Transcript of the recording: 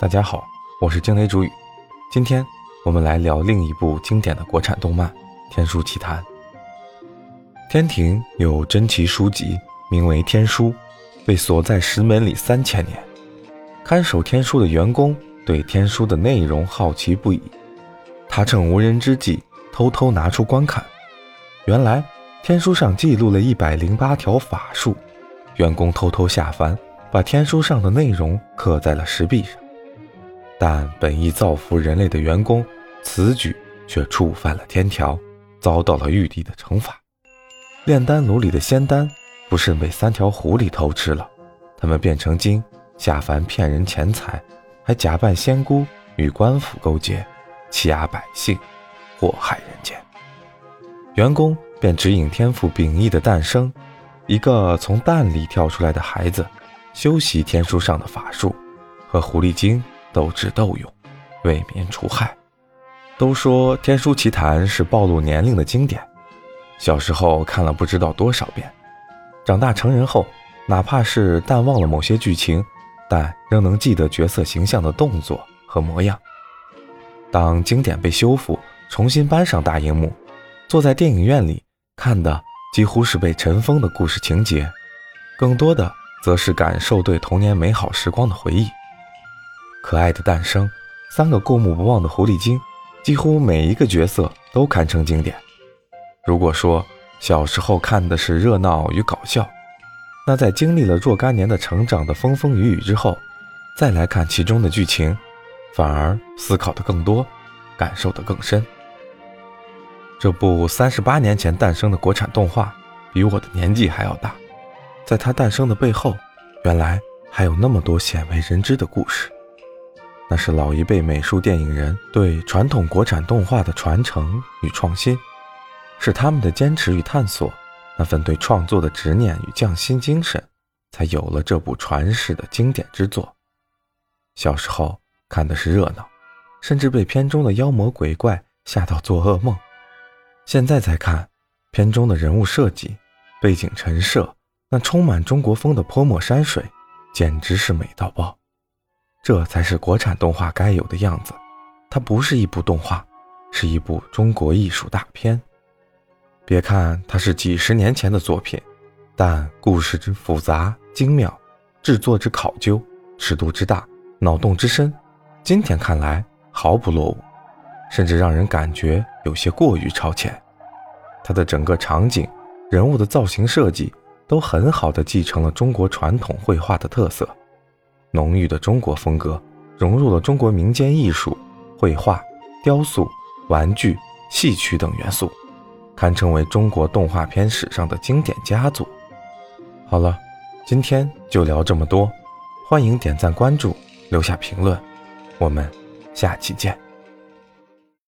大家好，我是惊雷主语。今天我们来聊另一部经典的国产动漫《天书奇谭》。天庭有珍奇书籍，名为《天书》，被锁在石门里三千年。看守天书的员工对天书的内容好奇不已，他趁无人之际偷偷拿出观看。原来天书上记录了一百零八条法术，员工偷偷下凡，把天书上的内容刻在了石壁上。但本意造福人类的员工，此举却触犯了天条，遭到了玉帝的惩罚。炼丹炉里的仙丹不慎被三条狐狸偷吃了，他们变成精，下凡骗人钱财，还假扮仙姑与官府勾结，欺压百姓，祸害人间。员工便指引天赋秉异的诞生，一个从蛋里跳出来的孩子，修习天书上的法术，和狐狸精。斗智斗勇，为民除害。都说《天书奇谭》是暴露年龄的经典，小时候看了不知道多少遍，长大成人后，哪怕是淡忘了某些剧情，但仍能记得角色形象的动作和模样。当经典被修复，重新搬上大荧幕，坐在电影院里看的几乎是被尘封的故事情节，更多的则是感受对童年美好时光的回忆。可爱的诞生，三个过目不忘的狐狸精，几乎每一个角色都堪称经典。如果说小时候看的是热闹与搞笑，那在经历了若干年的成长的风风雨雨之后，再来看其中的剧情，反而思考的更多，感受的更深。这部三十八年前诞生的国产动画，比我的年纪还要大，在它诞生的背后，原来还有那么多鲜为人知的故事。那是老一辈美术电影人对传统国产动画的传承与创新，是他们的坚持与探索，那份对创作的执念与匠心精神，才有了这部传世的经典之作。小时候看的是热闹，甚至被片中的妖魔鬼怪吓到做噩梦。现在再看片中的人物设计、背景陈设，那充满中国风的泼墨山水，简直是美到爆。这才是国产动画该有的样子，它不是一部动画，是一部中国艺术大片。别看它是几十年前的作品，但故事之复杂精妙，制作之考究，尺度之大，脑洞之深，今天看来毫不落伍，甚至让人感觉有些过于超前。它的整个场景、人物的造型设计，都很好的继承了中国传统绘画的特色。浓郁的中国风格融入了中国民间艺术、绘画、雕塑、玩具、戏曲等元素，堪称为中国动画片史上的经典佳作。好了，今天就聊这么多，欢迎点赞、关注、留下评论，我们下期见。